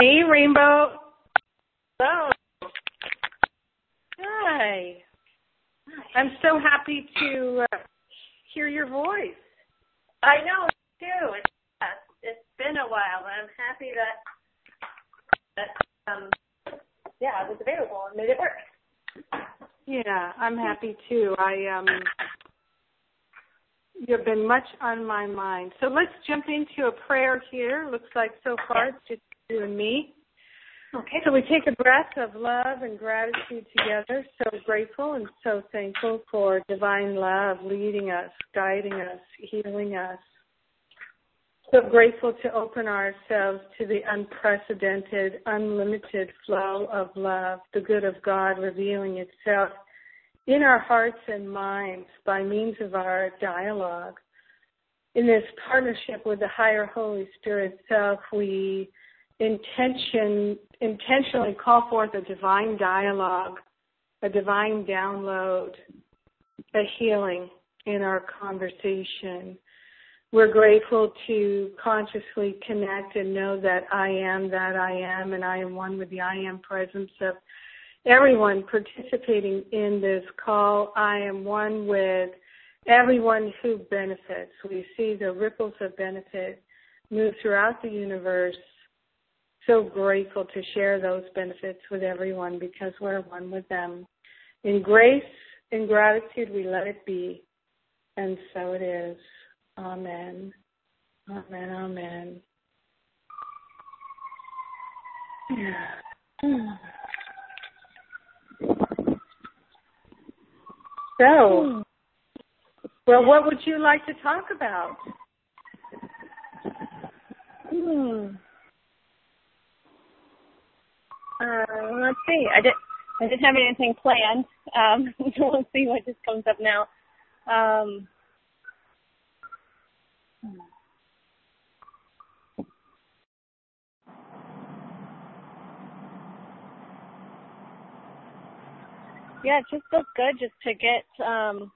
Hey, Rainbow. Hello. Hi. I'm so happy to uh, hear your voice. I know too. It's uh, it's been a while, but I'm happy that that um yeah I was available and made it work. Yeah, I'm happy too. I um you've been much on my mind. So let's jump into a prayer here. Looks like so far it's just you and me. Okay. So we take a breath of love and gratitude together. So grateful and so thankful for divine love leading us, guiding us, healing us. So grateful to open ourselves to the unprecedented, unlimited flow of love, the good of God revealing itself in our hearts and minds by means of our dialogue. In this partnership with the higher Holy Spirit self, we intention intentionally call forth a divine dialogue, a divine download, a healing in our conversation. We're grateful to consciously connect and know that I am that I am and I am one with the I am presence of everyone participating in this call. I am one with everyone who benefits. We see the ripples of benefit move throughout the universe so grateful to share those benefits with everyone because we're one with them. In grace and gratitude, we let it be. And so it is. Amen. Amen. Amen. So, well, what would you like to talk about? Hmm. Uh, let's see. I did. I didn't have anything planned. Um, so we'll see what just comes up now. Um, yeah, it just feels good just to get um,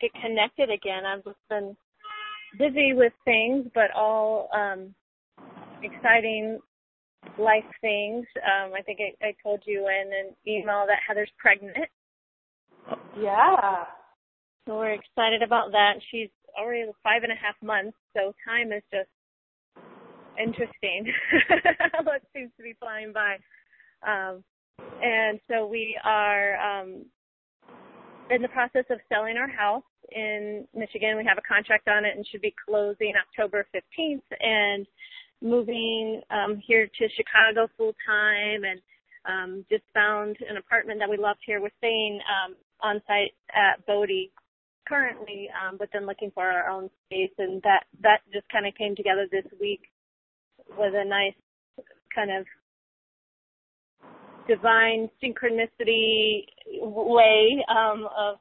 get connected again. I've just been busy with things, but all um, exciting life things. Um, I think I, I told you in an email that Heather's pregnant. Yeah. So we're excited about that. She's already five and a half months, so time is just interesting. it seems to be flying by. Um, and so we are um, in the process of selling our house in Michigan. We have a contract on it and should be closing October 15th. And moving um, here to Chicago full time and um, just found an apartment that we loved here. We're staying um, on site at Bodhi currently, um, but then looking for our own space, and that that just kind of came together this week with a nice kind of divine synchronicity way um, of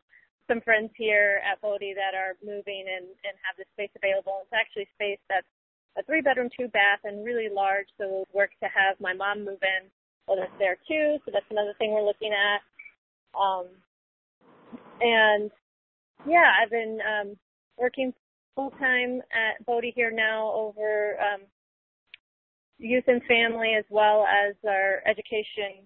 some friends here at Bodhi that are moving and, and have the space available. It's actually space that's a three bedroom, two bath, and really large. So it would work to have my mom move in while it's there too. So that's another thing we're looking at. Um, and yeah, I've been um, working full time at Bodhi here now over um, youth and family as well as our education.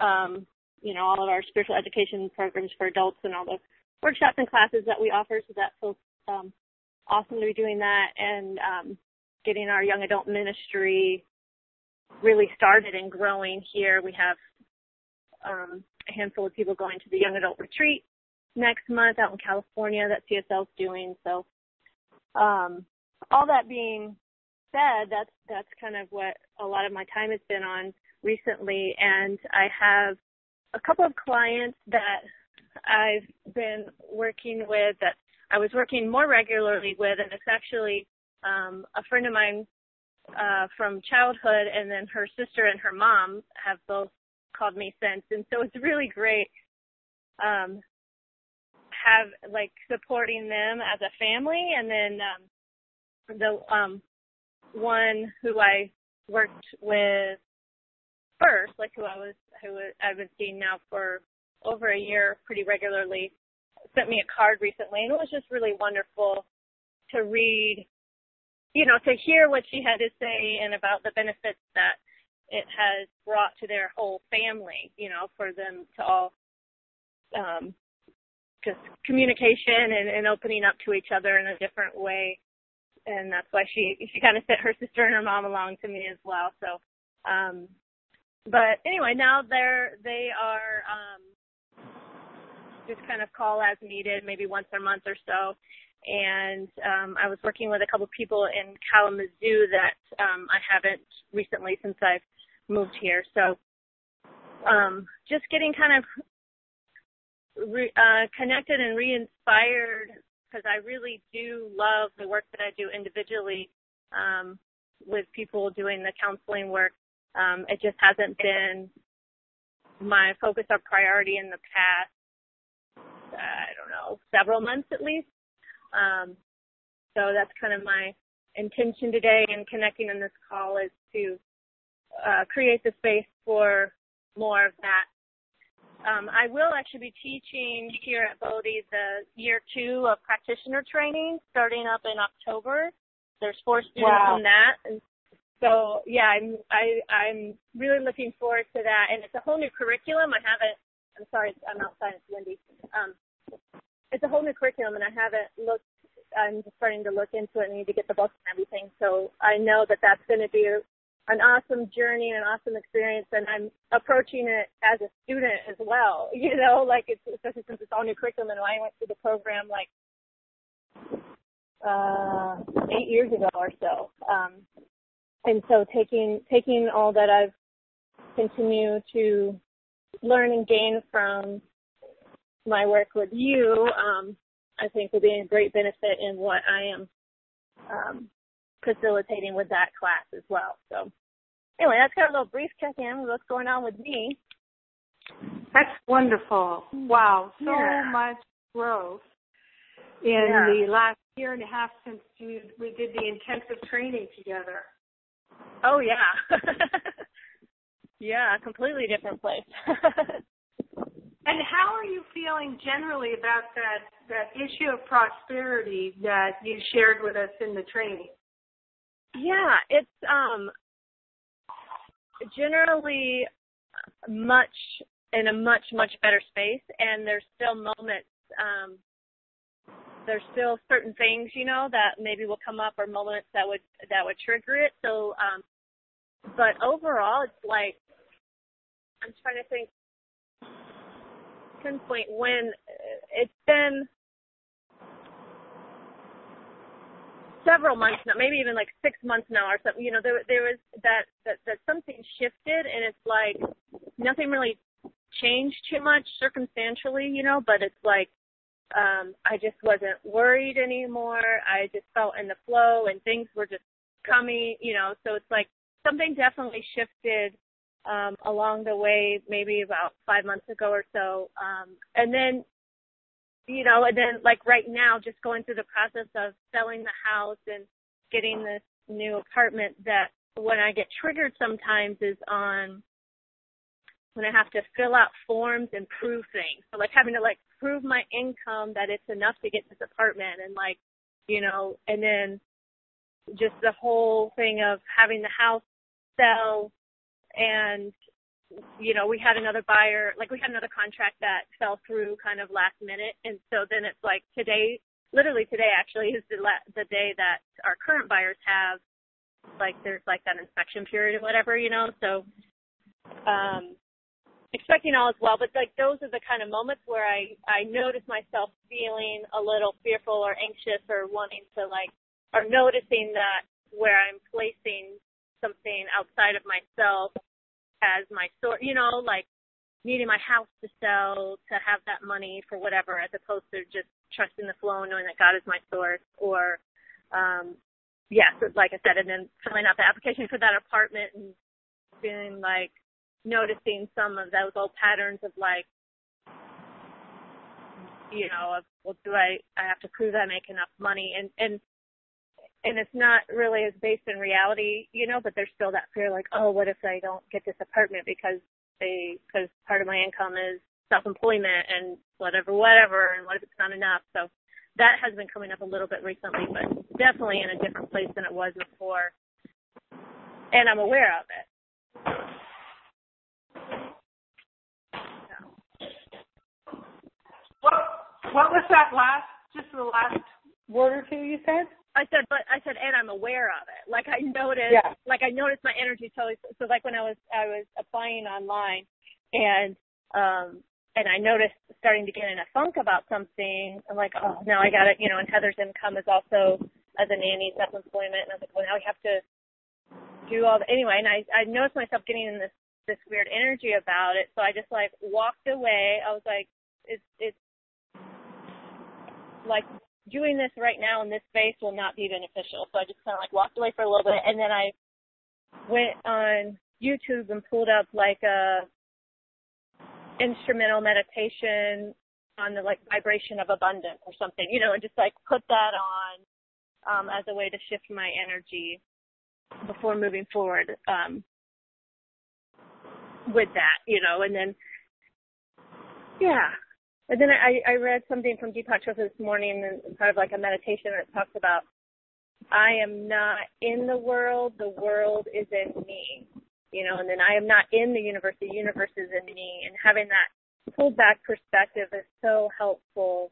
Um, you know, all of our spiritual education programs for adults and all the workshops and classes that we offer. So that feels um, awesome to be doing that and um, getting our young adult ministry really started and growing here. We have um, a handful of people going to the young adult retreat next month out in California that CSL's doing. So, um, all that being said, that's that's kind of what a lot of my time has been on recently, and I have a couple of clients that I've been working with that I was working more regularly with, and it's actually um, a friend of mine uh, from childhood, and then her sister and her mom have both called me since, and so it's really great. Um, have like supporting them as a family, and then um, the um, one who I worked with first, like who I was who I've been seeing now for over a year pretty regularly sent me a card recently, and it was just really wonderful to read, you know, to hear what she had to say and about the benefits that it has brought to their whole family, you know, for them to all um, just communication and, and opening up to each other in a different way. And that's why she she kind of sent her sister and her mom along to me as well. So, um, but anyway, now they're they are um, just kind of call as needed, maybe once a month or so. And um, I was working with a couple people in Kalamazoo that um, I haven't recently since I've moved here. So um, just getting kind of re, uh, connected and re-inspired because I really do love the work that I do individually um, with people doing the counseling work. Um, it just hasn't been my focus or priority in the past, I don't know, several months at least. Um, so that's kind of my intention today in connecting in this call is to uh, create the space for more of that um, I will actually be teaching here at Bodhi the year two of practitioner training starting up in October. There's four students wow. in that. And so yeah, I'm I I'm really looking forward to that. And it's a whole new curriculum. I haven't I'm sorry, I'm outside, it's windy. Um it's a whole new curriculum and I haven't looked I'm just starting to look into it and need to get the books and everything. So I know that that's going to be an awesome journey and an awesome experience and I'm approaching it as a student as well. You know, like it's especially since it's all new curriculum and I went through the program like uh eight years ago or so. Um and so taking taking all that I've continued to learn and gain from my work with you, um, I think will be a great benefit in what I am um, facilitating with that class as well. So anyway, that's kind of a little brief check-in with what's going on with me. That's wonderful. Wow, so yeah. much growth in yeah. the last year and a half since you, we did the intensive training together. Oh yeah. yeah, a completely different place. and how are you feeling generally about that that issue of prosperity that you shared with us in the training? Yeah, it's um generally much in a much much better space and there's still moments um there's still certain things you know that maybe will come up or moments that would that would trigger it so um but overall it's like i'm trying to think pinpoint when it's been several months now, maybe even like six months now or something. You know, there there was that that that something shifted, and it's like nothing really changed too much circumstantially, you know, but it's like um I just wasn't worried anymore. I just felt in the flow, and things were just coming, you know. So it's like something definitely shifted um along the way, maybe about five months ago or so. Um and then you know, and then like right now, just going through the process of selling the house and getting this new apartment that when I get triggered sometimes is on when I have to fill out forms and prove things. So like having to like prove my income that it's enough to get this apartment and like, you know, and then just the whole thing of having the house sell and you know, we had another buyer, like we had another contract that fell through kind of last minute. And so then it's like today, literally today actually is the, la- the day that our current buyers have, like there's like that inspection period or whatever, you know, so, um, expecting all is well, but like those are the kind of moments where I, I notice myself feeling a little fearful or anxious or wanting to like, or noticing that where I'm placing something outside of myself as my source, you know, like needing my house to sell to have that money for whatever, as opposed to just trusting the flow and knowing that God is my source. Or, um, yeah, so like I said, and then filling out the application for that apartment and feeling like noticing some of those old patterns of like, you know, of, well, do I, I have to prove I make enough money? And, and and it's not really as based in reality, you know, but there's still that fear like, oh, what if I don't get this apartment because they, because part of my income is self-employment and whatever, whatever, and what if it's not enough? So that has been coming up a little bit recently, but definitely in a different place than it was before. And I'm aware of it. What what was that last just the last word or two you said? I said, but I said, and I'm aware of it. Like I noticed, Yeah. like I noticed my energy totally. So like when I was I was applying online, and um and I noticed starting to get in a funk about something. I'm like, oh, now I got it. You know, and Heather's income is also as a nanny self-employment, and I was like, well, now we have to do all the anyway. And I I noticed myself getting in this this weird energy about it. So I just like walked away. I was like, it's it's like doing this right now in this space will not be beneficial. So I just kind of like walked away for a little bit, and then I went on YouTube and pulled up like a instrumental meditation on the like vibration of abundance or something, you know, and just like put that on um, as a way to shift my energy before moving forward um, with that, you know, and then yeah, and then I, I read something from Deepak Chopra this morning, and part of like a meditation that talks about I am not in the world, the world is in me, you know, and then I am not in the universe, the universe is in me, and having that pulled back perspective is so helpful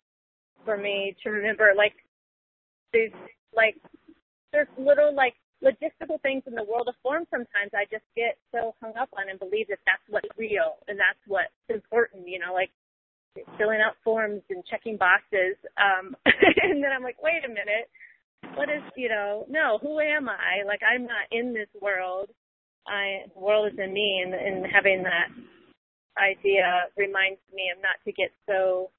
for me to remember. Like there's like there's little like logistical things in the world of form sometimes I just get so hung up on and believe that that's what's real and that's what's important, you know, like filling out forms and checking boxes. Um, and then I'm like, wait a minute, what is, you know, no, who am I? Like I'm not in this world. I, the world is in me and, and having that idea reminds me of not to get so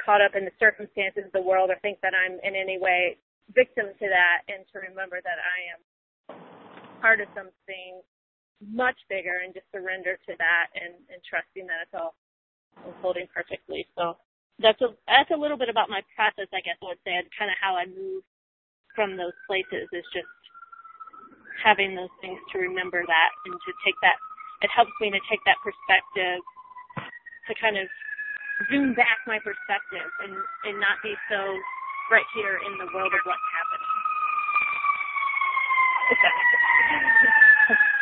caught up in the circumstances of the world or think that I'm in any way victim to that and to remember that I am part of something much bigger and just surrender to that and, and trusting that it's all unfolding perfectly. So that's a that's a little bit about my process, I guess I would say, and kind of how I move from those places is just having those things to remember that and to take that. It helps me to take that perspective to kind of zoom back my perspective and and not be so right here in the world of what's happening.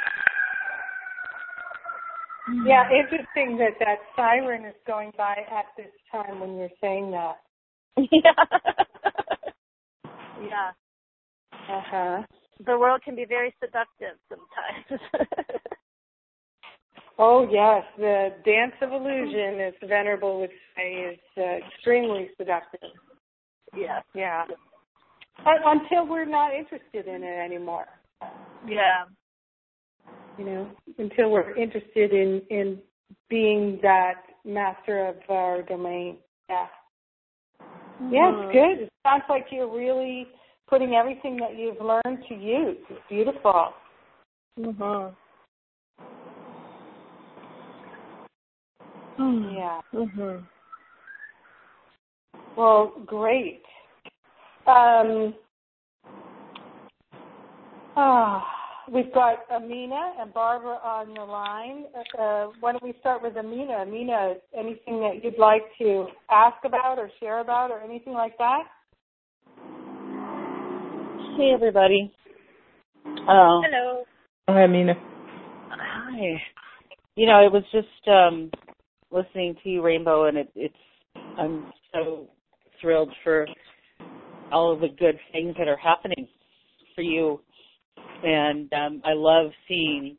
Yeah, interesting that that siren is going by at this time when you're saying that. yeah. yeah. Uh huh. The world can be very seductive sometimes. Oh yes, the dance of illusion, as Venerable would say, is uh, extremely seductive. yeah. Yeah. Un- Until we're not interested in it anymore. Yeah. You know, until we're interested in in being that master of our domain. Yeah. Yeah, it's good. It sounds like you're really putting everything that you've learned to use. It's beautiful. Mhm. Yeah. Mhm. Well, great. Um, ah, we've got Amina and Barbara on the line. Uh, why don't we start with Amina? Amina, anything that you'd like to ask about or share about or anything like that? Hey everybody. Oh, Hello. hi Amina. Hi. You know, it was just um listening to you, Rainbow, and it, it's I'm so thrilled for all of the good things that are happening for you, and um, I love seeing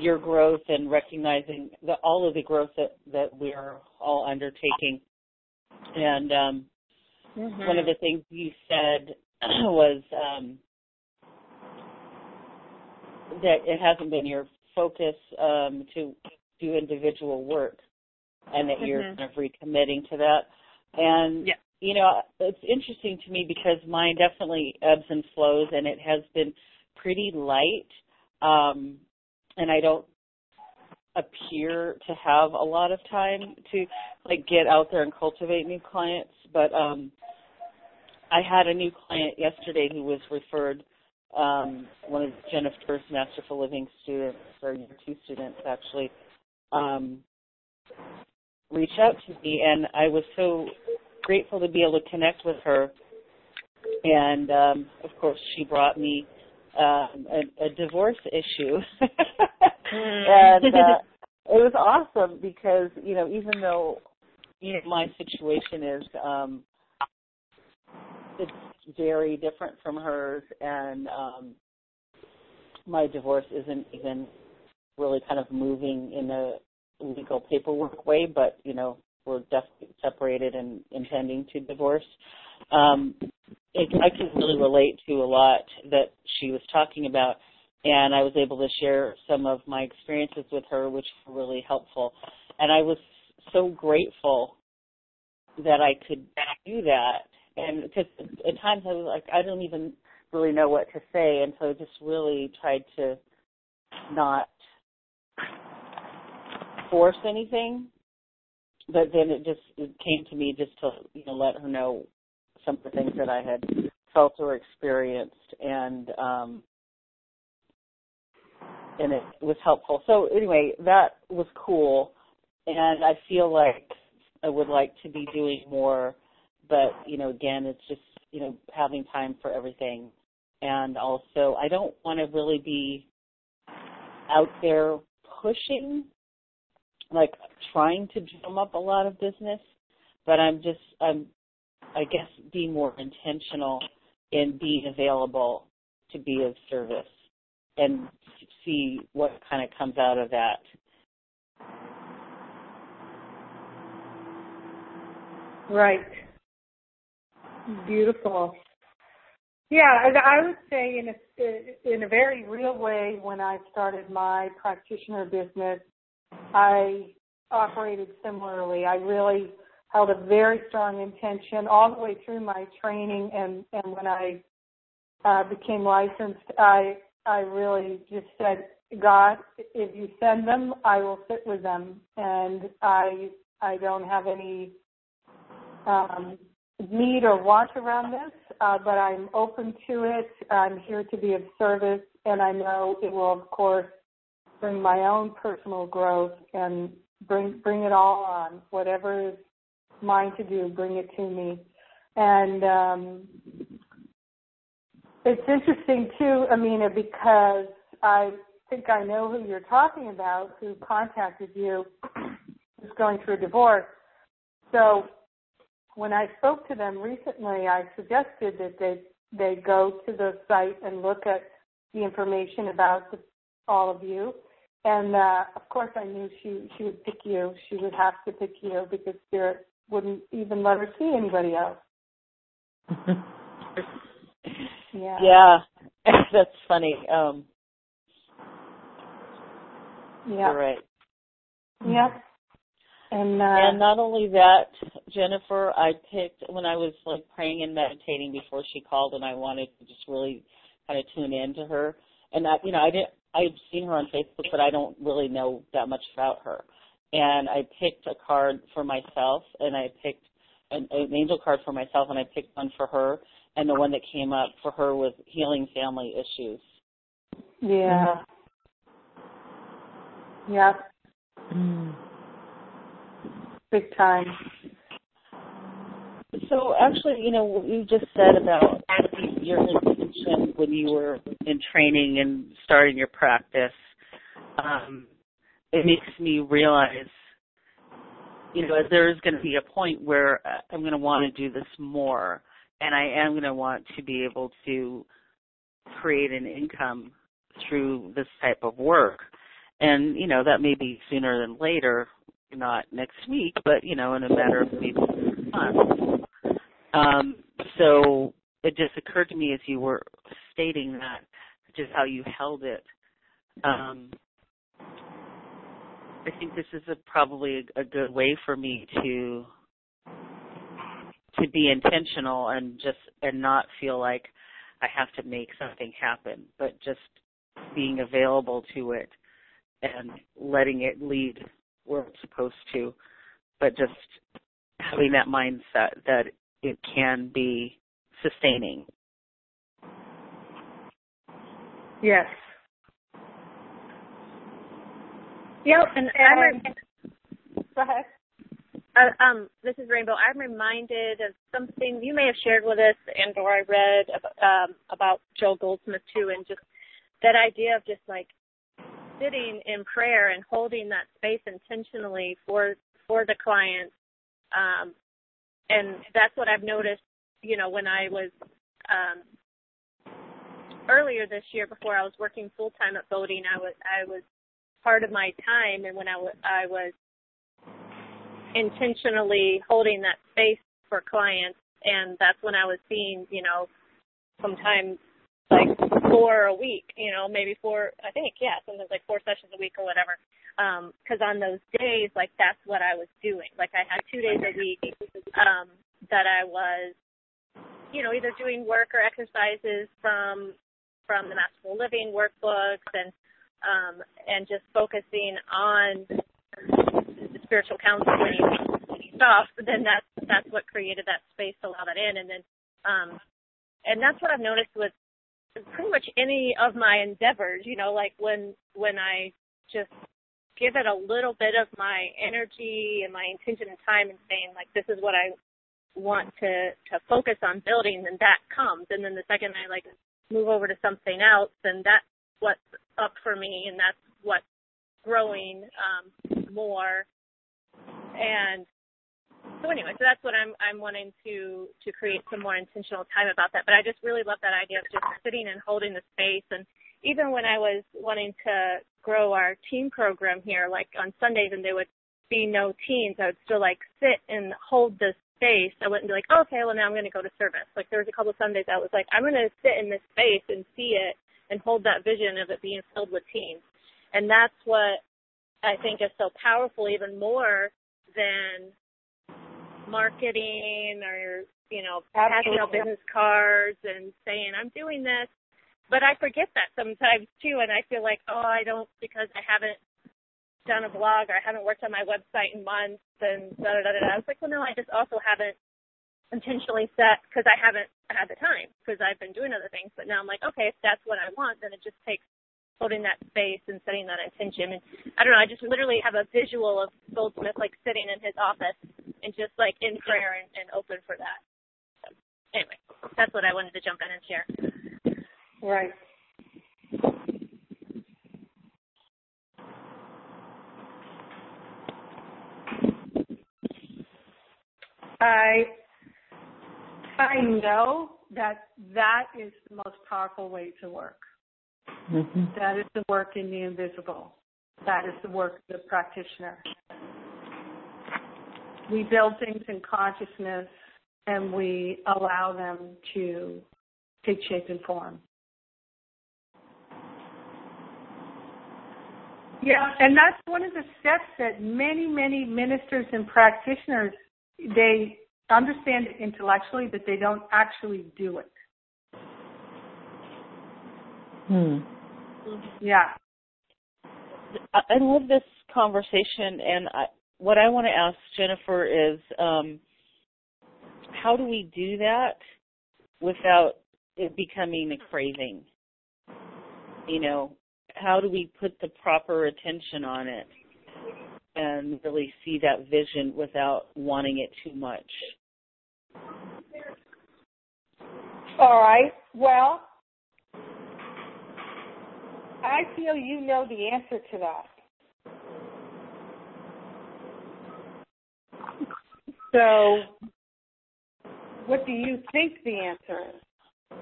your growth and recognizing the, all of the growth that that we're all undertaking. And um, Mhm. one of the things you said was um, that it hasn't been your focus um, to do individual work, and that you're Mhm. kind of recommitting to that. And Yeah. you know, it's interesting to me because mine definitely ebbs and flows, and it has been pretty light. Um, and I don't appear to have a lot of time to like get out there and cultivate new clients, but um I had a new client yesterday who was referred um one of Jennifer's Masterful Living students or year two students actually um reached out to me and I was so grateful to be able to connect with her and um of course she brought me um, a, a divorce issue, and uh, it was awesome because you know even though you know my situation is um, it's very different from hers, and um, my divorce isn't even really kind of moving in a legal paperwork way, but you know we're definitely separated and intending to divorce. Um, it, I can really relate to a lot that she was talking about, and I was able to share some of my experiences with her, which were really helpful. And I was so grateful that I could do that. And because at times I was like, I don't even really know what to say, and so I just really tried to not force anything. But then it just it came to me just to you know let her know some of the things that I had felt or experienced, and um, and it was helpful. So anyway, that was cool, and I feel like I would like to be doing more, but you know, again, it's just you know having time for everything, and also I don't want to really be out there pushing, like trying to drum up a lot of business, but I'm just I'm I guess, be more intentional in being available to be of service and see what kind of comes out of that. Right. Beautiful. Yeah, I would say in a in a very real way, when I started my practitioner business, I operated similarly. I really held a very strong intention all the way through my training and and when I uh, became licensed, I I really just said, God, if you send them, I will sit with them, and I I don't have any um, need or want around this, uh, but I'm open to it. I'm here to be of service, and I know it will, of course, bring my own personal growth and bring bring it all on whatever is mine to do, bring it to me. And um, it's interesting too, Amina, because I think I know who you're talking about, who contacted you, who's going through a divorce. So when I spoke to them recently, I suggested that they they go to the site and look at the information about the, all of you. And uh, of course, I knew she she would pick you. She would have to pick you because Spirit wouldn't even let her see anybody else. yeah. Yeah, that's funny. Um, yeah. right. Yep. And uh, and not only that, Jennifer, I picked when I was like praying and meditating before she called, and I wanted to just really kind of tune in to her. And I, you know, I didn't. I've seen her on Facebook, but I don't really know that much about her and I picked a card for myself, and I picked an, an angel card for myself, and I picked one for her, and the one that came up for her was healing family issues. Yeah. Yeah. Mm. Big time. So actually, you know, what you just said about your intention when you were in training and starting your practice, um, it makes me realize, you know, there's going to be a point where uh, I'm going to want to do this more, and I am going to want to be able to create an income through this type of work. And, you know, that may be sooner than later, not next week, but, you know, in a matter of maybe months. Um, so it just occurred to me as you were stating that, just how you held it. Um, I think this is a, probably a, a good way for me to to be intentional and just and not feel like I have to make something happen, but just being available to it and letting it lead where it's supposed to, but just having that mindset that it can be sustaining. Yes, Yep, and, and go ahead. Uh, um, this is Rainbow. I'm reminded of something you may have shared with us, and or I read about, um, about Joel Goldsmith too, and just that idea of just like sitting in prayer and holding that space intentionally for for the client. Um, and that's what I've noticed. You know, when I was um, earlier this year, before I was working full time at Boding, I was I was part of my time, and when I was was intentionally holding that space for clients, and that's when I was seeing, you know, sometimes like four a week, you know, maybe four, I think, yeah, sometimes like four sessions a week or whatever. Um, cause on those days, like that's what I was doing. Like I had two days a week, um, that I was, you know, either doing work or exercises from, from the Masterful Living workbooks and, um, and just focusing on the spiritual counseling stuff, then that's, that's what created that space to allow that in. And then, um, and that's what I've noticed with pretty much any of my endeavors, you know, like when when I just give it a little bit of my energy and my intention and time and saying like this is what I want to to focus on building, then that comes. And then the second I like move over to something else, then that's what's up for me and that's what's growing um more. And so anyway, so that's what I'm I'm wanting to to create some more intentional time about that. But I just really love that idea of just sitting and holding the space. And even when I was wanting to grow our teen program here, like on Sundays, and there would be no teens, I would still like sit and hold the space. I wouldn't be like, oh, okay, well now I'm going to go to service. Like there was a couple of Sundays I was like, I'm going to sit in this space and see it and hold that vision of it being filled with teens. And that's what I think is so powerful, even more than marketing or you know passing out business cards and saying I'm doing this, but I forget that sometimes too, and I feel like oh I don't because I haven't done a blog or I haven't worked on my website in months and da da da da. I was like well no I just also haven't intentionally set because I haven't had the time because I've been doing other things, but now I'm like okay if that's what I want then it just takes holding that space and setting that intention. And I don't know, I just literally have a visual of Goldsmith like sitting in his office and just like in prayer and, and open for that. So anyway, that's what I wanted to jump in and share. Right. I I know that that is the most powerful way to work. Mm-hmm. That is the work in the invisible. That is the work of the practitioner. We build things in consciousness and we allow them to take shape and form. Yeah, and that's one of the steps that many, many ministers and practitioners they understand it intellectually, but they don't actually do it. Hmm. Yeah. I love this conversation, and I, what I want to ask Jennifer is, um, how do we do that without it becoming a craving? You know, how do we put the proper attention on it and really see that vision without wanting it too much? All right. Well, I feel you know the answer to that. So, what do you think the answer is?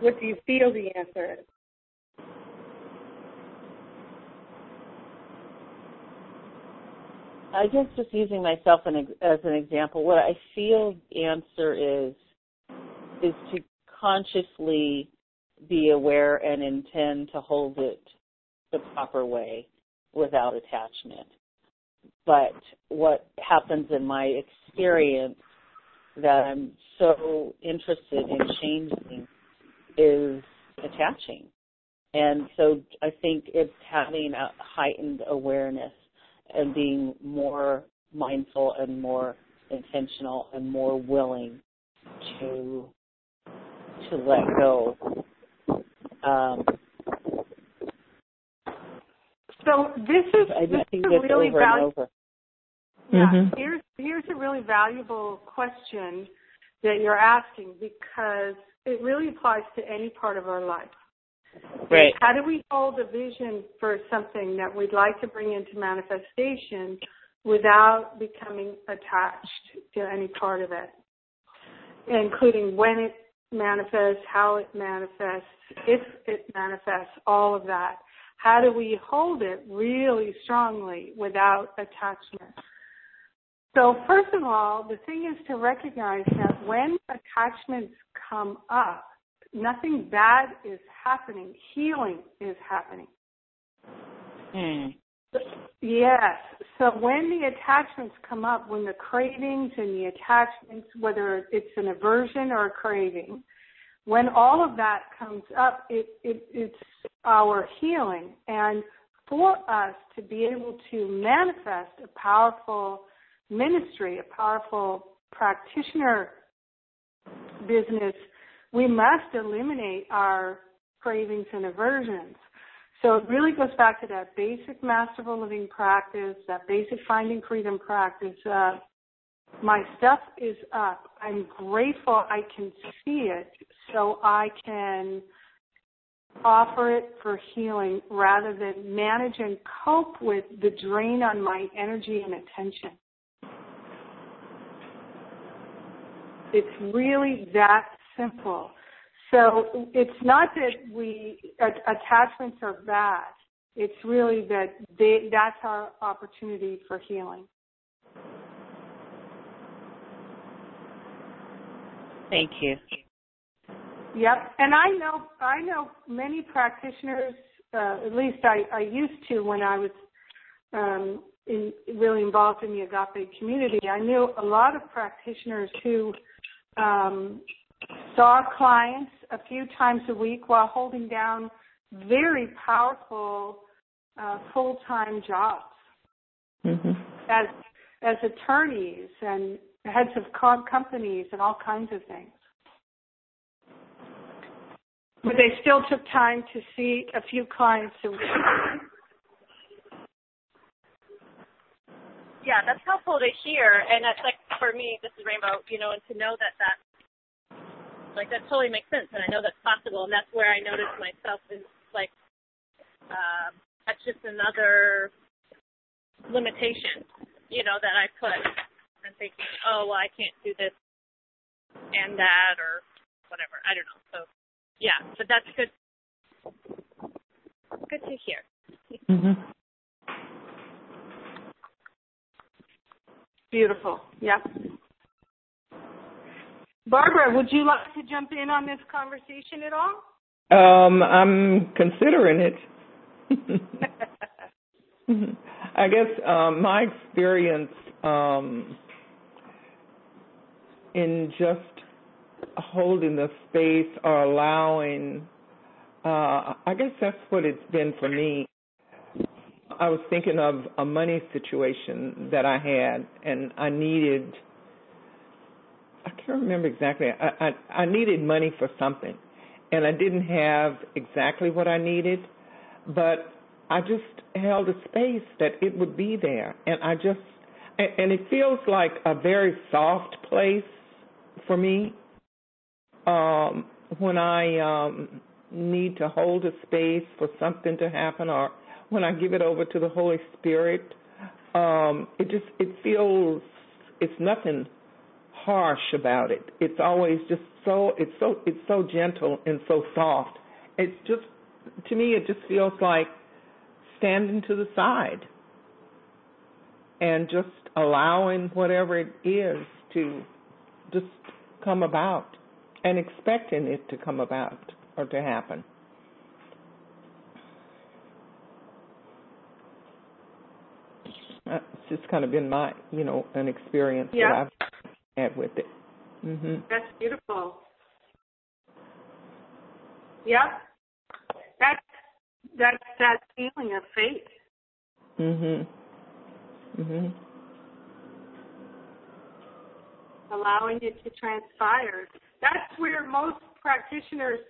What do you feel the answer is? I guess just using myself as an example, what I feel the answer is is to consciously be aware and intend to hold it the proper way without attachment. But what happens in my experience that I'm so interested in changing is attaching. And so I think it's having a heightened awareness and being more mindful and more intentional and more willing to to let go um, so this is, I this think is it's really valuable. Yeah. Mm-hmm. Here's here's a really valuable question that you're asking because it really applies to any part of our life. Right. How do we hold a vision for something that we'd like to bring into manifestation without becoming attached to any part of it, including when it manifests, how it manifests, if it manifests, all of that. How do we hold it really strongly without attachment? So first of all, the thing is to recognize that when attachments come up, nothing bad is happening. Healing is happening. Mm. Yes. So when the attachments come up, when the cravings and the attachments, whether it's an aversion or a craving, when all of that comes up, it, it, it's our healing. And for us to be able to manifest a powerful ministry, a powerful practitioner business, we must eliminate our cravings and aversions. So it really goes back to that basic masterful living practice, that basic finding freedom practice. Uh, my stuff is up. I'm grateful I can see it so I can offer it for healing rather than manage and cope with the drain on my energy and attention. It's really that simple. So it's not that we attachments are bad. It's really that they, that's our opportunity for healing. Thank you. Yep, and I know I know many practitioners. Uh, at least I, I used to when I was um, in, really involved in the agape community. I knew a lot of practitioners who um, saw clients a few times a week while holding down very powerful uh, full-time jobs Mm-hmm. as as attorneys and heads of co- companies and all kinds of things. But they still took time to see a few clients a week. Yeah, that's helpful to hear, and that's like for me, this is Rainbow, you know, and to know that that like that totally makes sense, and I know that's possible, and that's where I noticed myself is like um, that's just another limitation, you know, that I put and thinking, oh, well, I can't do this and that or whatever. I don't know. So yeah, but that's good. Good to hear. Mm-hmm. Beautiful. Yep. Barbara, would you like to jump in on this conversation at all? Um, I'm considering it. I guess um, my experience um, in just holding the space or allowing, uh, I guess that's what it's been for me. I was thinking of a money situation that I had, and I needed. Can't remember exactly. I, I I needed money for something, and I didn't have exactly what I needed, but I just held a space that it would be there, and I just and, and it feels like a very soft place for me um, when I um, need to hold a space for something to happen, or when I give it over to the Holy Spirit. Um, it just it feels it's nothing harsh about it. It's always just so it's so it's so gentle and so soft. It's just to me it just feels like standing to the side and just allowing whatever it is to just come about and expecting it to come about or to happen. That's just kind of been my, you know, an experience Yeah. that I've with it. Mhm. That's beautiful. Yep. That's that's that feeling of faith. Mhm. Mhm. allowing it to transpire. That's where most practitioners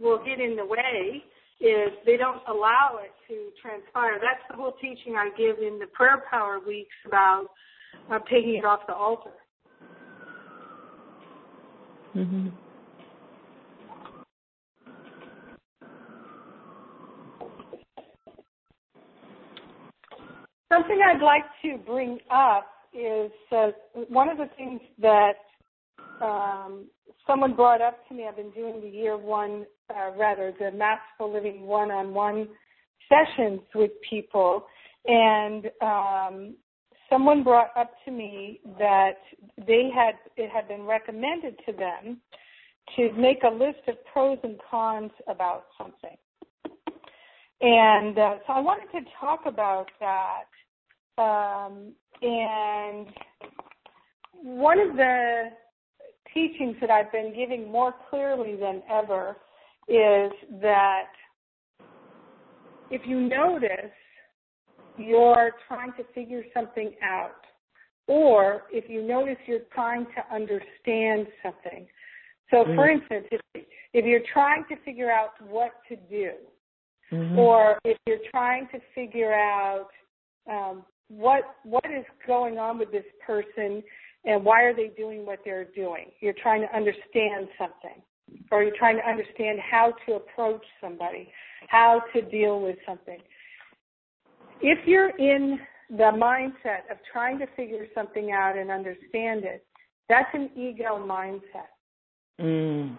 will get in the way is they don't allow it to transpire. That's the whole teaching I give in the prayer power weeks about of taking it off the altar. Mm-hmm. Something I'd like to bring up is uh, one of the things that um, someone brought up to me. I've been doing the year one, uh, rather the Masterful Living one-on-one sessions with people, and um, someone brought up to me that they had it had been recommended to them to make a list of pros and cons about something. And uh, so I wanted to talk about that. Um, and one of the teachings that I've been giving more clearly than ever is that if you notice you're trying to figure something out, or if you notice you're trying to understand something. So, mm-hmm. for instance, if, if you're trying to figure out what to do, mm-hmm. or if you're trying to figure out um, what what is going on with this person and why are they doing what they're doing, you're trying to understand something, or you're trying to understand how to approach somebody, how to deal with something if you're in the mindset of trying to figure something out and understand it, that's an ego mindset. Mm.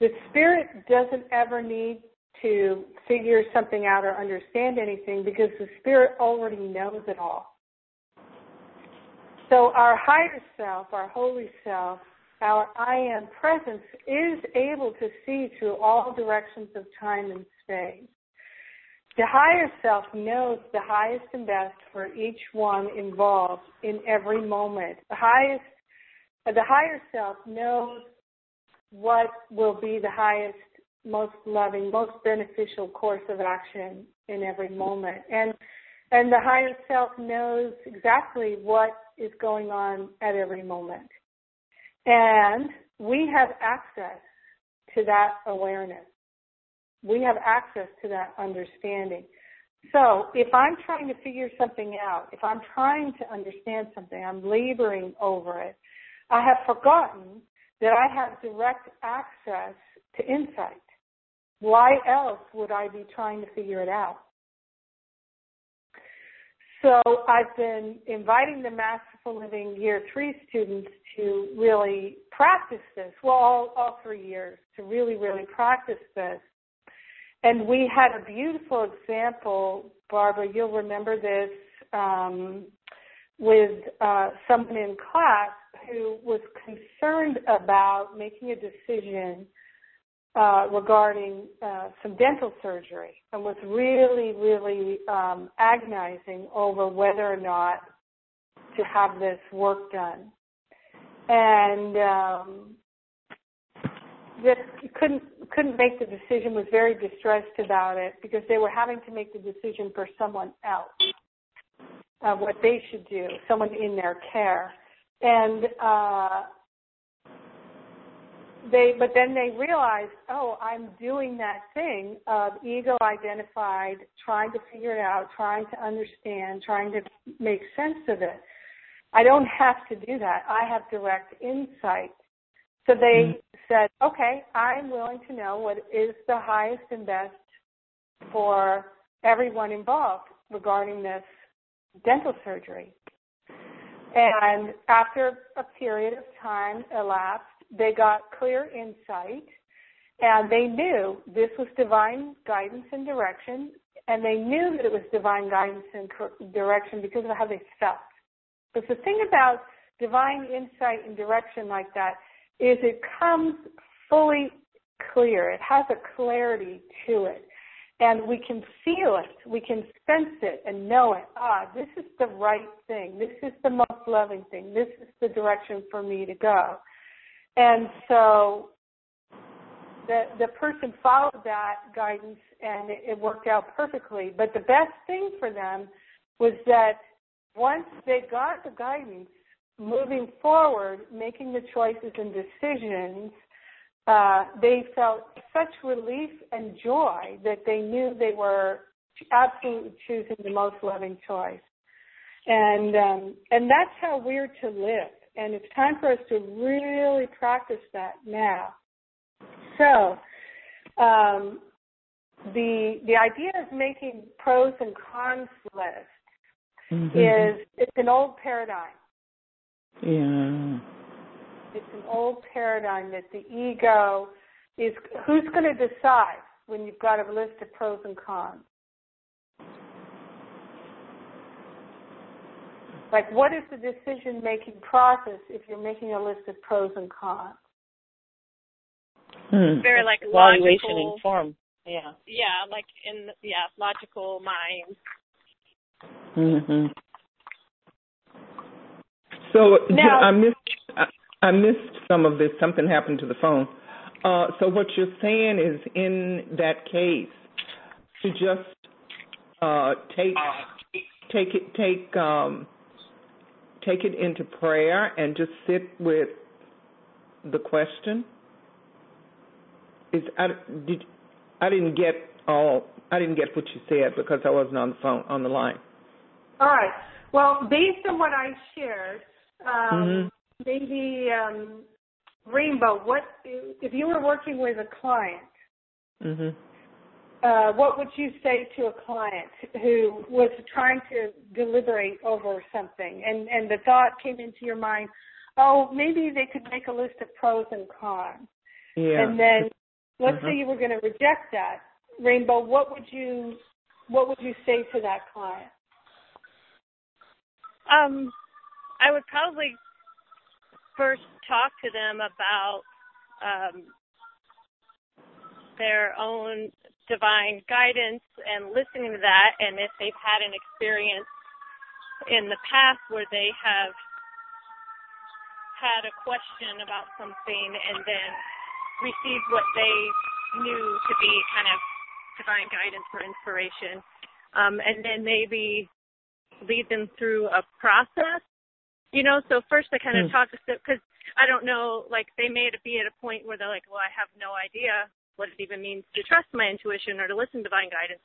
The spirit doesn't ever need to figure something out or understand anything because the spirit already knows it all. So our higher self, our holy self, our I am presence is able to see through all directions of time and space. The higher self knows the highest and best for each one involved in every moment. The highest, the higher self knows what will be the highest, most loving, most beneficial course of action in every moment. And and the higher self knows exactly what is going on at every moment. And we have access to that awareness we have access to that understanding. So if I'm trying to figure something out, if I'm trying to understand something, I'm laboring over it, I have forgotten that I have direct access to insight. Why else would I be trying to figure it out? So I've been inviting the Masterful Living Year 3 students to really practice this, well, all, all three years, to really, really practice this and we had a beautiful example, Barbara, you'll remember this, um, with uh, someone in class who was concerned about making a decision uh, regarding uh, some dental surgery and was really, really um, agonizing over whether or not to have this work done. And um, just couldn't couldn't make the decision was very distressed about it because they were having to make the decision for someone else of what they should do someone in their care. And uh they but then they realized oh i'm doing that thing of ego identified trying to figure it out trying to understand trying to make sense of it. I don't have to do that. I have direct insight so they mm-hmm. said, okay, I'm willing to know what is the highest and best for everyone involved regarding this dental surgery. And after a period of time elapsed, they got clear insight and they knew this was divine guidance and direction and they knew that it was divine guidance and direction because of how they felt. But the thing about divine insight and direction like that is it comes fully clear. It has a clarity to it. And we can feel it. We can sense it and know it. Ah, this is the right thing. This is the most loving thing. This is the direction for me to go. And so the the person followed that guidance and it, it worked out perfectly. But the best thing for them was that once they got the guidance, moving forward, making the choices and decisions, uh, they felt such relief and joy that they knew they were absolutely choosing the most loving choice. and um, and that's how we're to live. And it's time for us to really practice that now. So, um, the the idea of making pros and cons lists mm-hmm. is it's an old paradigm. Yeah. It's an old paradigm that the ego is who's going to decide when you've got a list of pros and cons. Like, what is the decision making process if you're making a list of pros and cons? Hmm. Very like evaluation logical, in form. Yeah. Yeah, like in yeah, logical mind. Mhm. So now, I missed I missed some of this. Something happened to the phone. Uh, so what you're saying is, in that case, to just uh, take take it take um, take it into prayer and just sit with the question. Is I did I didn't get all I didn't get what you said because I wasn't on the phone on the line. All right. Well, based on what I shared, um, mm-hmm. maybe um, Rainbow. What if you were working with a client? Mm-hmm. Uh, what would you say to a client who was trying to deliberate over something, and and the thought came into your mind, oh, maybe they could make a list of pros and cons, yeah. and then let's uh-huh. say you were going to reject that, Rainbow. What would you what would you say to that client? Um, I would probably first talk to them about um, their own divine guidance and listening to that, and if they've had an experience in the past where they have had a question about something and then received what they knew to be kind of divine guidance or inspiration, um, and then maybe lead them through a process. You know, so first I kind of mm. talk to them because I don't know, like they may be at a point where they're like, well, I have no idea what it even means to trust my intuition or to listen to divine guidance.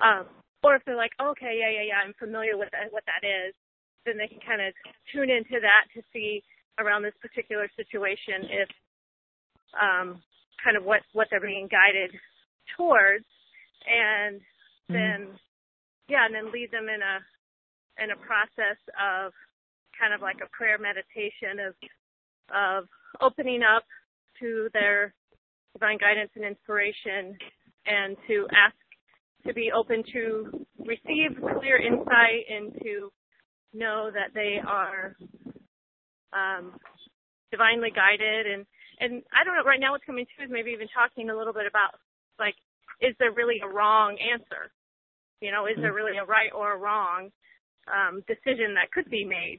Um, or if they're like, okay, yeah, yeah, yeah, I'm familiar with that, what that is, then they can kind of tune into that to see around this particular situation if um, kind of what what they're being guided towards, and mm-hmm. then yeah, and then lead them in a in a process of kind of like a prayer meditation of of opening up to their divine guidance and inspiration and to ask to be open to receive clear insight and to know that they are um, divinely guided. And and I don't know right now what's coming to is maybe even talking a little bit about like is there really a wrong answer? You know is there mm-hmm. really a right or a wrong um, decision that could be made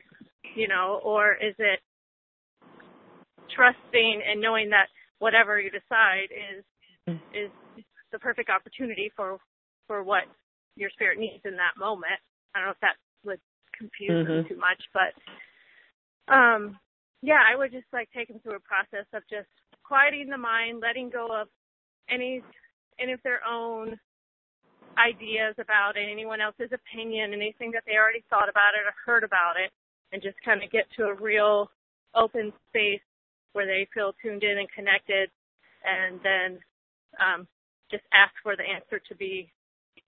you know or is it trusting and knowing that whatever you decide is is the perfect opportunity for for what your spirit needs in that moment. I don't know if that would confuse mm-hmm. them too much, but um yeah, I would just like take them through a process of just quieting the mind, letting go of any any of their own ideas about it, anyone else's opinion, anything that they already thought about it or heard about it, and just kind of get to a real open space where they feel tuned in and connected, and then um, just ask for the answer to be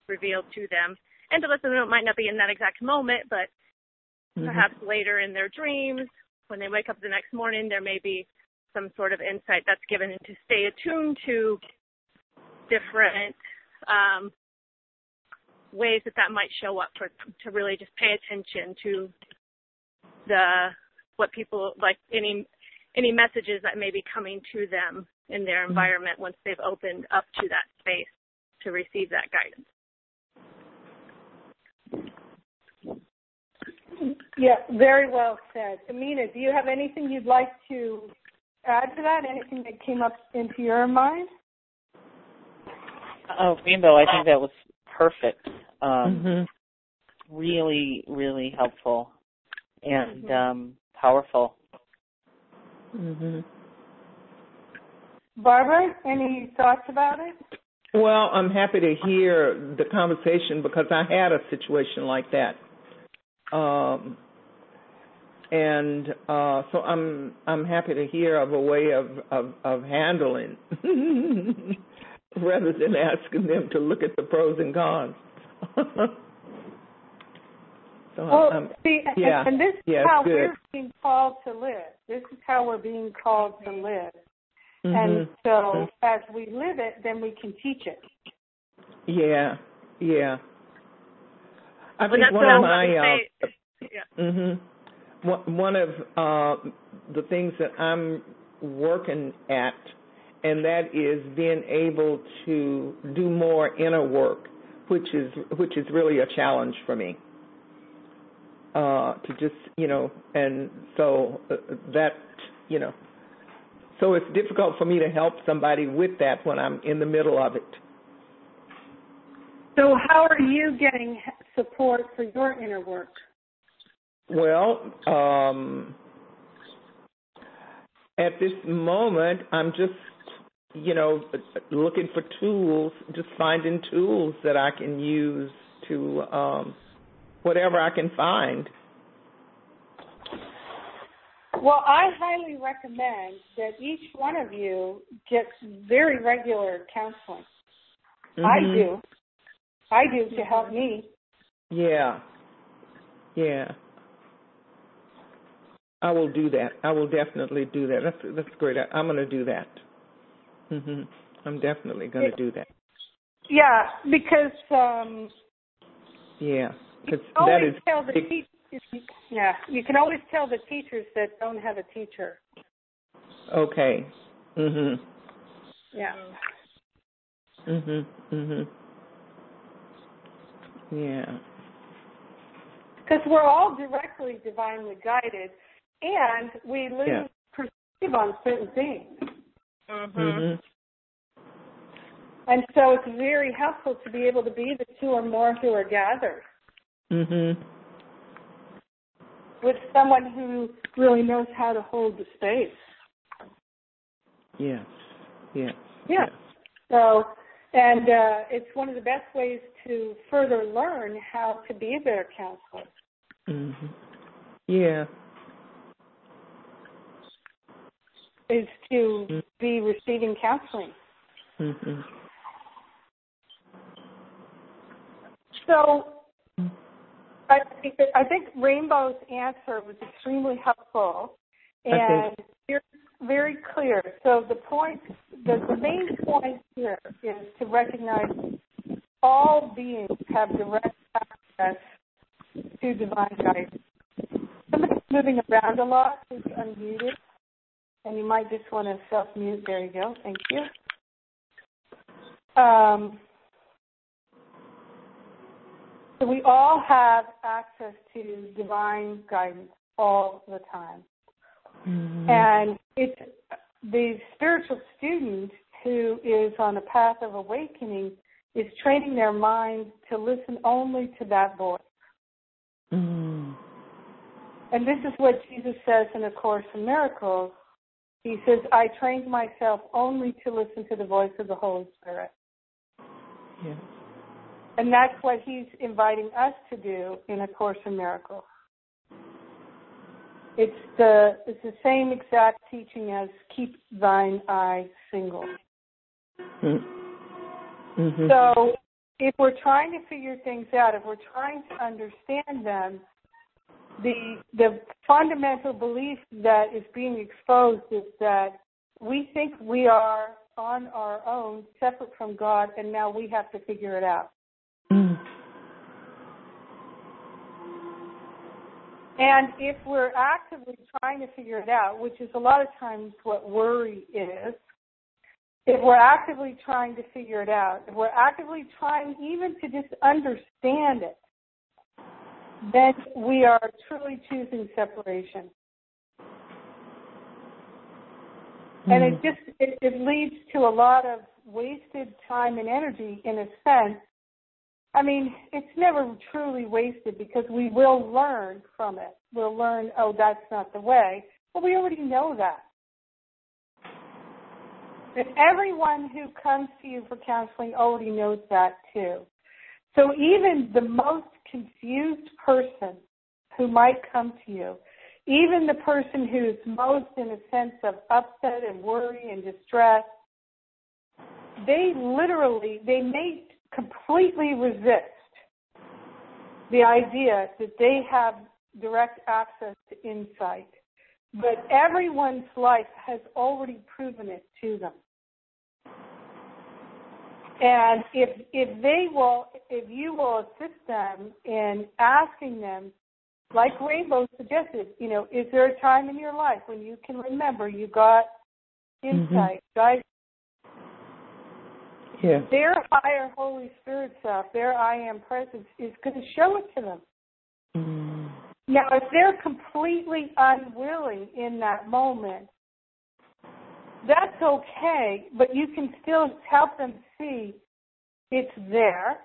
revealed to them, and to let them know it might not be in that exact moment, but mm-hmm. perhaps later in their dreams, when they wake up the next morning, there may be some sort of insight that's given to stay attuned to different um, ways that that might show up for them to really just pay attention to the what people like any any messages that may be coming to them in their mm-hmm. environment once they've opened up to that space to receive that guidance. Yeah, very well said. Amina, do you have anything you'd like to add to that? Anything that came up into your mind? Oh, Rainbow, I think that was perfect. Um, mm-hmm. Really, really helpful and mm-hmm. um, powerful. hmm Barbara, any thoughts about it? Well, I'm happy to hear the conversation because I had a situation like that. Um, and uh, so I'm I'm happy to hear of a way of of, of handling rather than asking them to look at the pros and cons. so well, I'm, see, yeah, and, and this is yeah, how good. we're being called to live. This is how we're being called to live. Mm-hmm. And so, as we live it, then we can teach it. Yeah, yeah. I Well, think one of my uh, say. Yeah. mhm one one of uh the things that I'm working at and that is being able to do more inner work which is which is really a challenge for me uh to just you know and so uh, that you know so it's difficult for me to help somebody with that when I'm in the middle of it So, how are you getting support for your inner work? Well, um, at this moment, I'm just, you know, looking for tools, just finding tools that I can use to um, whatever I can find. Well, I highly recommend that each one of you gets very regular counseling. I Mhm. do. I do to help me. Yeah. Yeah. I will do that. I will definitely do that. That's that's great. I, I'm going to do that. Mhm. I'm definitely going to do that. Yeah, because um, Yeah. You Cuz can always tell the big- teachers. Yeah, you can always tell the teachers that don't have a teacher. okay. Mhm. Yeah. Mhm. Mhm. Yeah. Because we're all directly divinely guided, and we lose Yeah. perspective on certain things. Mhm. Mhm. And so it's very helpful to be able to be the two or more who are gathered Mhm. with someone who really knows how to hold the space. Yes. Yes. Yeah. So, and uh, it's one of the best ways to further learn how to be a better counselor. Mhm. Yeah. Is to Mm. be receiving counseling. Mhm. So, I think, I think Rainbow's answer was extremely helpful and very, very clear. So the point, the, the main point here is to recognize all beings have direct access to divine guidance. Somebody's moving around a lot who's unmuted, and you might just want to self-mute. There you go. Thank you. Um, so we all have access to divine guidance all the time. Mhm. And it's the spiritual student who is on a path of awakening is training their mind to listen only to that voice. Mhm. And this is what Jesus says in A Course in Miracles. He says, I trained myself only to listen to the voice of the Holy Spirit. Yes. And that's what he's inviting us to do in A Course in Miracles. It's the it's the same exact teaching as keep thine eye single. Mhm. Mhm. So if we're trying to figure things out, if we're trying to understand them, the the fundamental belief that is being exposed is that we think we are on our own, separate from God, and now we have to figure it out. Mhm. And if we're actively trying to figure it out, which is a lot of times what worry is, if we're actively trying to figure it out, if we're actively trying even to just understand it, then we are truly choosing separation. And it just it, it leads to a lot of wasted time and energy in a sense. I mean, it's never truly wasted because we will learn from it. We'll learn, oh, that's not the way. But we already know that. And everyone who comes to you for counseling already knows that too. So even the most confused person who might come to you, even the person who's most in a sense of upset and worry and distress, they literally, they may completely resist the idea that they have direct access to insight. But everyone's life has already proven it to them. And if if they will if you will assist them in asking them, like Rainbow suggested, you know, is there a time in your life when you can remember you got insight, mm-hmm. guidance? Yeah. Their higher Holy Spirit self, their I am presence is going to show it to them. Mm. Now, if they're completely unwilling in that moment, that's okay, but you can still help them see it's there.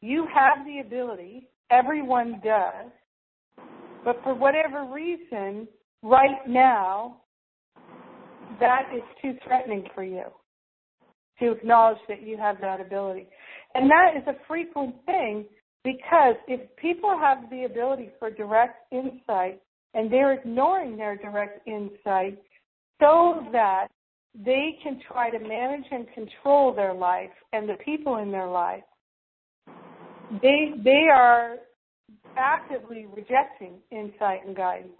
You have the ability, everyone does, but for whatever reason, right now, that is too threatening for you to acknowledge that you have that ability. And that is a frequent thing because if people have the ability for direct insight and they're ignoring their direct insight so that they can try to manage and control their life and the people in their life, they they are actively rejecting insight and guidance.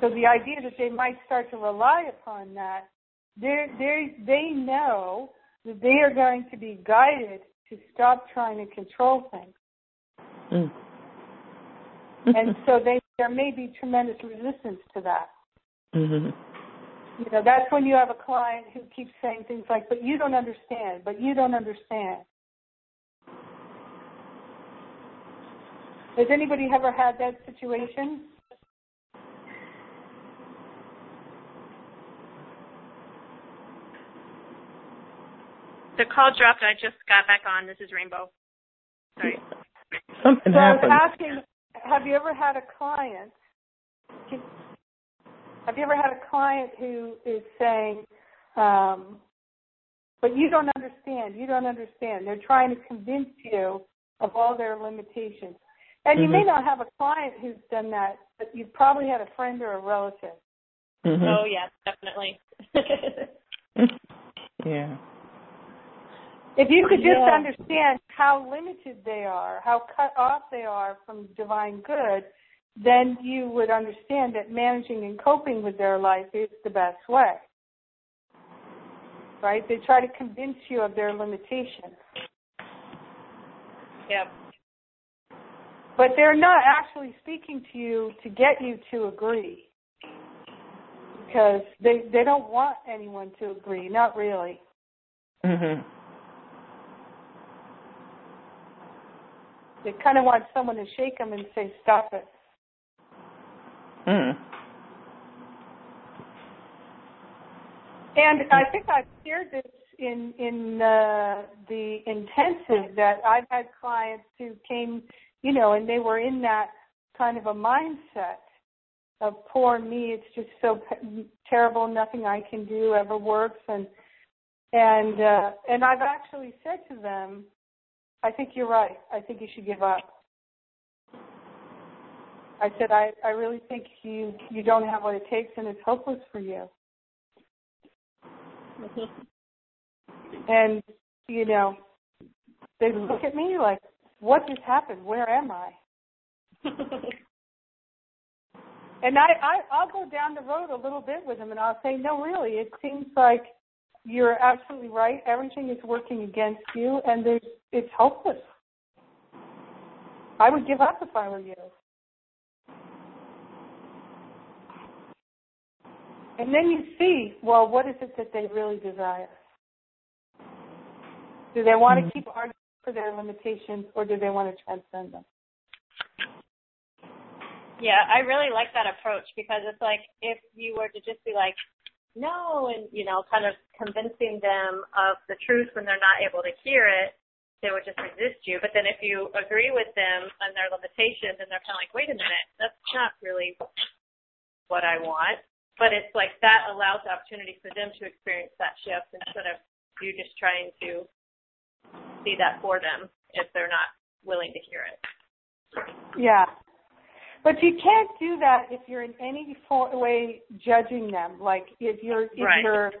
So the idea that they might start to rely upon that, they they they know that they are going to be guided to stop trying to control things. Mm. and so they, there may be tremendous resistance to that. Mm-hmm. You know, that's when you have a client who keeps saying things like, but you don't understand, but you don't understand. Has anybody ever had that situation? The call dropped. I just got back on. This is Rainbow. Sorry. Something so happened. I was asking, have you ever had a client? Have you ever had a client who is saying, um, "But you don't understand. You don't understand." They're trying to convince you of all their limitations, and mm-hmm. you may not have a client who's done that, but you've probably had a friend or a relative. Mm-hmm. Oh yes, definitely. yeah. If you could just yeah. understand how limited they are, how cut off they are from divine good, then you would understand that managing and coping with their life is the best way. Right? They try to convince you of their limitations. Yep. But they're not actually speaking to you to get you to agree. Because they they don't want anyone to agree, not really. Mhm. They kind of want someone to shake them and say, "Stop it." Mm. And I think I've shared this in in uh, the intensive that I've had clients who came, you know, and they were in that kind of a mindset of poor me. It's just so terrible. Nothing I can do ever works, and and uh, and I've actually said to them, I think you're right. I think you should give up. I said, I, I really think you you don't have what it takes and it's hopeless for you. Mm-hmm. and, you know, they look at me like, what just happened? Where am I? and I, I I'll go down the road a little bit with them and I'll say, no, really, it seems like you're absolutely right. Everything is working against you, and there's it's hopeless. I would give up if I were you. And then you see, well, what is it that they really desire? Do they want to mm-hmm. keep arguing for their limitations, or do they want to transcend them? Yeah, I really like that approach because it's like if you were to just be like, no, and you know, kind of convincing them of the truth when they're not able to hear it, they would just resist you. But then if you agree with them on their limitations and they're kind of like, wait a minute, that's not really what I want. But it's like that allows the opportunity for them to experience that shift instead of you just trying to see that for them if they're not willing to hear it. Yeah. But you can't do that if you're in any way judging them. Like if you're if right. you're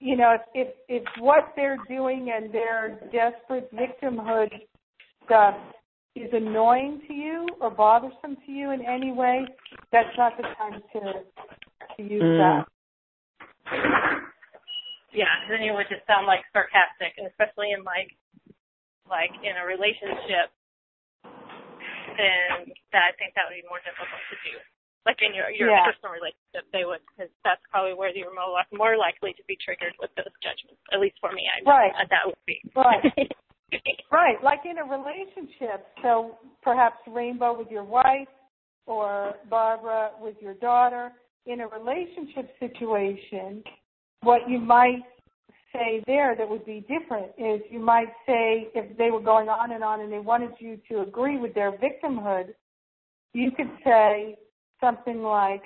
you know if, if if what they're doing and their desperate victimhood stuff is annoying to you or bothersome to you in any way, that's not the time to to use Mm. that. Yeah, then you would just sound like sarcastic, and especially in like like in a relationship, then that I think that would be more difficult to do. Like in your your Yeah. personal relationship, they would because that's probably where you're more more likely to be triggered with those judgments. At least for me, I know Right. that, that would be. Right. Right, like in a relationship. So perhaps Rainbow with your wife or Barbara with your daughter. In a relationship situation, what you might say there that would be different is you might say if they were going on and on and they wanted you to agree with their victimhood, you could say something like,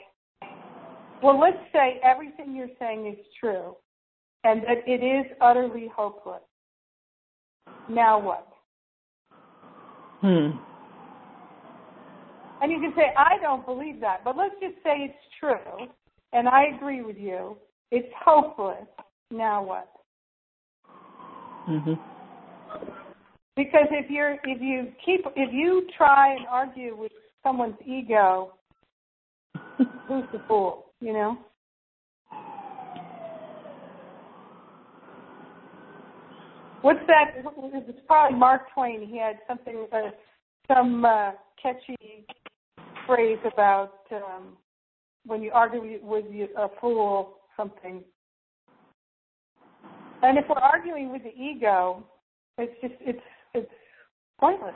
well, let's say everything you're saying is true and that it is utterly hopeless. Now what? Hmm. And you can say, I don't believe that, but let's just say it's true, and I agree with you. It's hopeless. Now what? Mhm. Because if you're if you keep if you try and argue with someone's ego, who's the fool? You know. What's that? It's probably Mark Twain. He had something, uh, some uh, catchy phrase about um, when you argue with you, a fool, something. And if we're arguing with the ego, it's just it's it's pointless.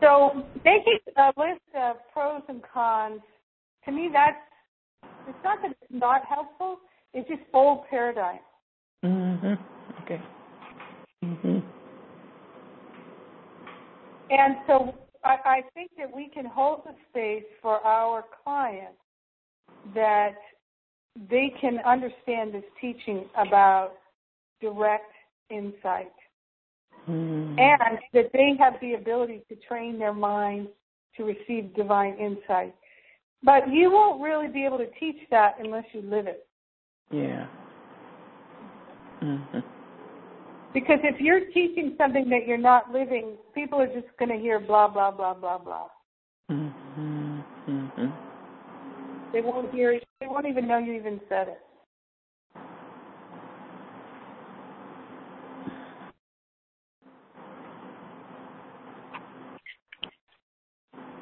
So making a list of pros and cons, to me, that's it's not that it's not helpful. It's just old paradigm. Mhm. Okay. Mhm. And so I, I think that we can hold the space for our clients that they can understand this teaching about direct insight Mhm. and that they have the ability to train their mind to receive divine insight. But you won't really be able to teach that unless you live it. Yeah. Mhm. Because if you're teaching something that you're not living, people are just going to hear blah, blah, blah, blah, blah. Mhm. Mhm. They won't hear, it. they won't even know you even said it.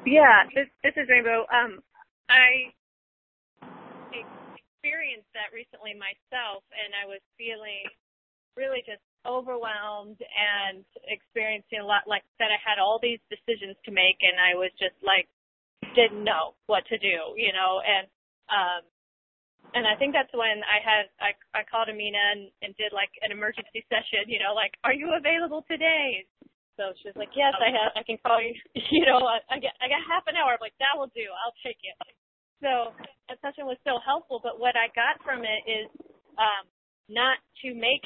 Yeah, this this is Rainbow. Um, I experienced that recently myself, and I was feeling really just overwhelmed and experiencing a lot. Like that, I had all these decisions to make, and I was just like didn't know what to do, you know. And um, and I think that's when I had I I called Amina and, and did like an emergency session, you know, like are you available today? So she was like, "Yes, I have. I can call you. You know, I, I get I got half an hour. I'm like, that will do. I'll take it." So that session was so helpful. But what I got from it is um, not to make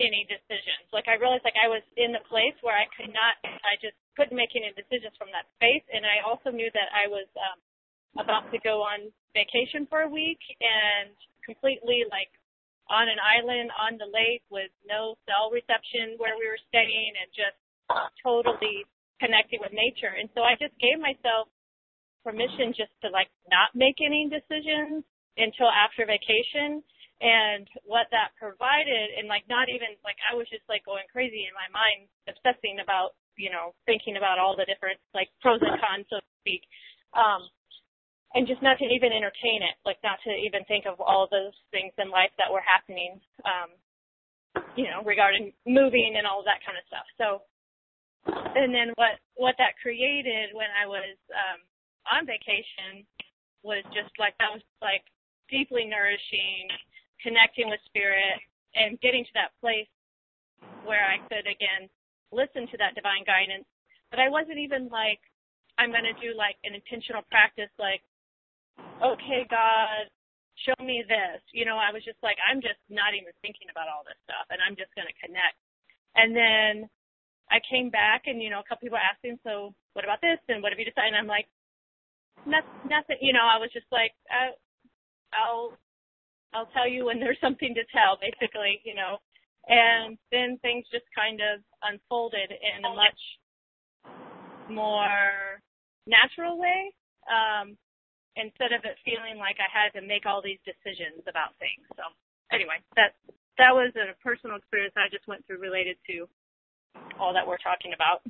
any decisions. Like I realized, like I was in the place where I could not. I just couldn't make any decisions from that space. And I also knew that I was um, about to go on vacation for a week and completely like on an island on the lake with no cell reception where we were staying and just totally connecting with nature. And so I just gave myself permission just to like not make any decisions until after vacation. And what that provided, and like not even like I was just like going crazy in my mind, obsessing about you know thinking about all the different like pros and cons, so to speak, um, and just not to even entertain it, like not to even think of all those things in life that were happening, um, you know, regarding moving and all that kind of stuff. So and then what what that created when I was um on vacation was just like that was like deeply nourishing, connecting with spirit and getting to that place where I could again listen to that divine guidance. But I wasn't even like I'm gonna do like an intentional practice like, okay God, show me this. You know, I was just like, I'm just not even thinking about all this stuff, and I'm just going to connect. And then I came back, and you know, a couple people asking, so what about this, and what have you decided? And I'm like, nothing, nothing. You know, I was just like, I, I'll, I'll tell you when there's something to tell, basically. You know, and then things just kind of unfolded in a much more natural way. Um, instead of it feeling like I had to make all these decisions about things. So anyway, that that was a personal experience I just went through related to all that we're talking about.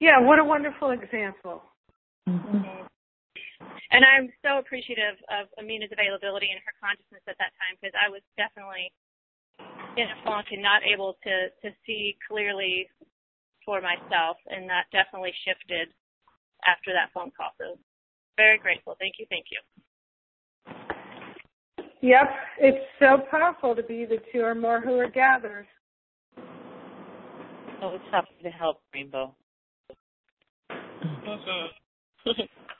Yeah, what a wonderful example. Mm-hmm. And I'm so appreciative of Amina's availability and her consciousness at that time because I was definitely in a funk and not able to to see clearly for myself, and that definitely shifted after that phone call. So very grateful. Thank you. Thank you. Yep, it's so powerful to be the two or more who are gathered. Oh, it's happy to help, Rainbow.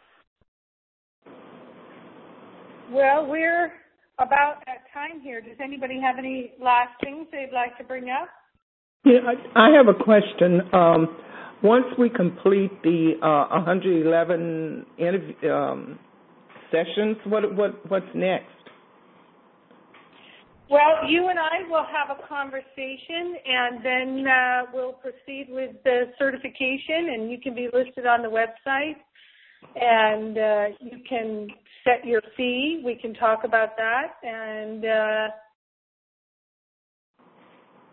well, we're about at time here. Does anybody have any last things they'd like to bring up? Yeah, I, I have a question. Um, once we complete the uh, 111 interview, um, sessions, what what what's next? Well, you and I will have a conversation, and then uh, we'll proceed with the certification, and you can be listed on the website, and uh, you can set your fee. We can talk about that, and uh,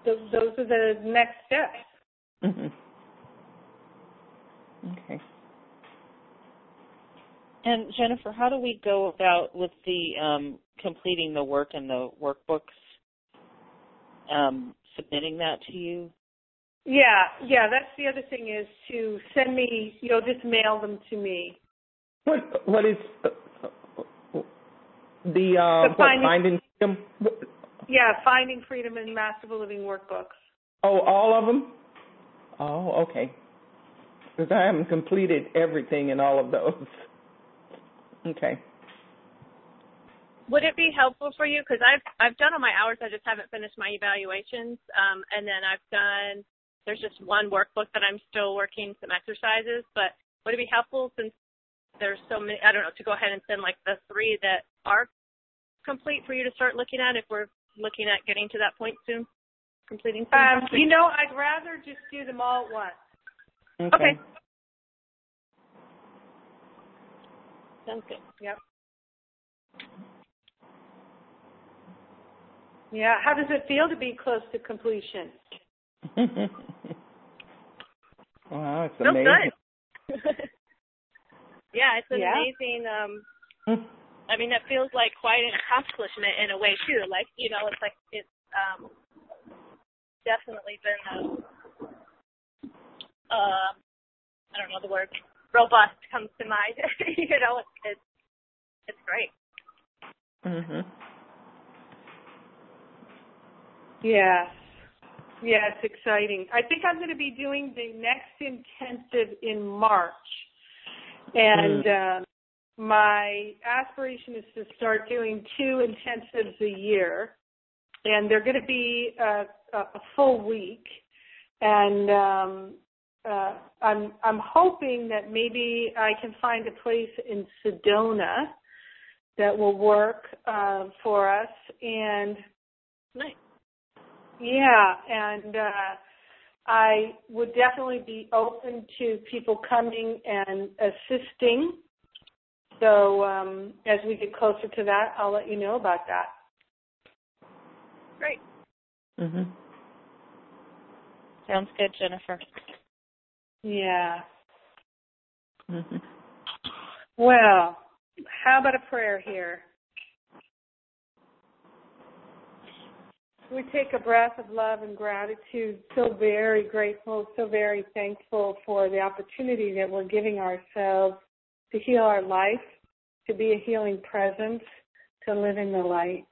th- those are the next steps. Mm-hmm. Okay. And Jennifer, how do we go about with the um, completing the work and the workbooks? Um, submitting that to you? Yeah, yeah. That's the other thing is to send me. You know, just mail them to me. What what is uh, the uh, The what finding- finding freedom? Yeah, Finding Freedom and Masterful Living workbooks. Oh, all of them. Oh, okay. Because I haven't completed everything in all of those. Okay. Would it be helpful for you? Because I've I've done all my hours. I just haven't finished my evaluations. Um, and then I've done. There's just one workbook that I'm still working some exercises. But would it be helpful since there's so many? I don't know to go ahead and send like the three that are complete for you to start looking at if we're looking at getting to that point soon, completing. Soon? Um, you know, I'd rather just do them all at once. Okay. Sounds good. Yep. Yeah. How does it feel to be close to completion? wow, it's Feels amazing. good. yeah, it's Yeah. amazing. Um, I mean, that feels like quite an accomplishment in a way too. Like you know, it's like it's um, definitely been a, uh, I don't know the word robust comes to mind. you know, it's it's it's great. Mhm. Yes. Yeah, it's exciting. I think I'm going to be doing the next intensive in March. And um, my aspiration is to start doing two intensives a year. And they're going to be a, a, a full week. And um, uh, I'm I'm hoping that maybe I can find a place in Sedona that will work uh, for us. And Nice. Yeah, and uh, I would definitely be open to people coming and assisting. So um, as we get closer to that, I'll let you know about that. Great. Mhm. Sounds good, Jennifer. Yeah. Mhm. Well, how about a prayer here? We take a breath of love and gratitude, so very grateful, so very thankful for the opportunity that we're giving ourselves to heal our life, to be a healing presence, to live in the light.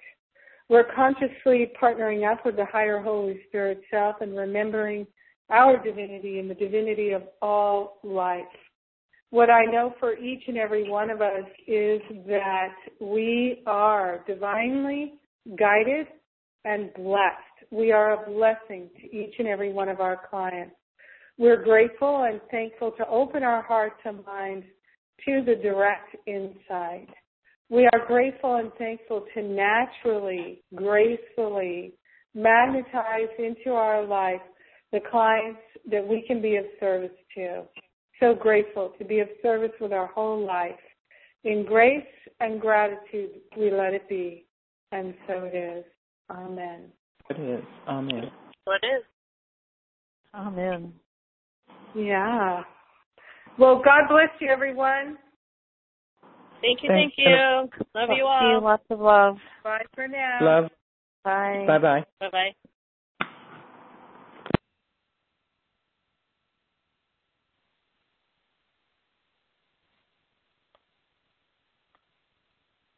We're consciously partnering up with the higher Holy Spirit self and remembering our divinity and the divinity of all life. what I know for each and every one of us is that we are divinely guided and blessed. We are a blessing to each and every one of our clients. We're grateful and thankful to open our hearts and minds to the direct insight. We are grateful and thankful to naturally, gracefully magnetize into our life the clients that we can be of service to. So grateful to be of service with our whole life. In grace and gratitude, we let it be. And so it is. Amen. It is. Amen. So it is. Amen. Yeah. Well, God bless you, everyone. Thank you, Thanks. thank you. Love you See you. all. Lots of love. Bye for now. Love. Bye. Bye bye. Bye bye.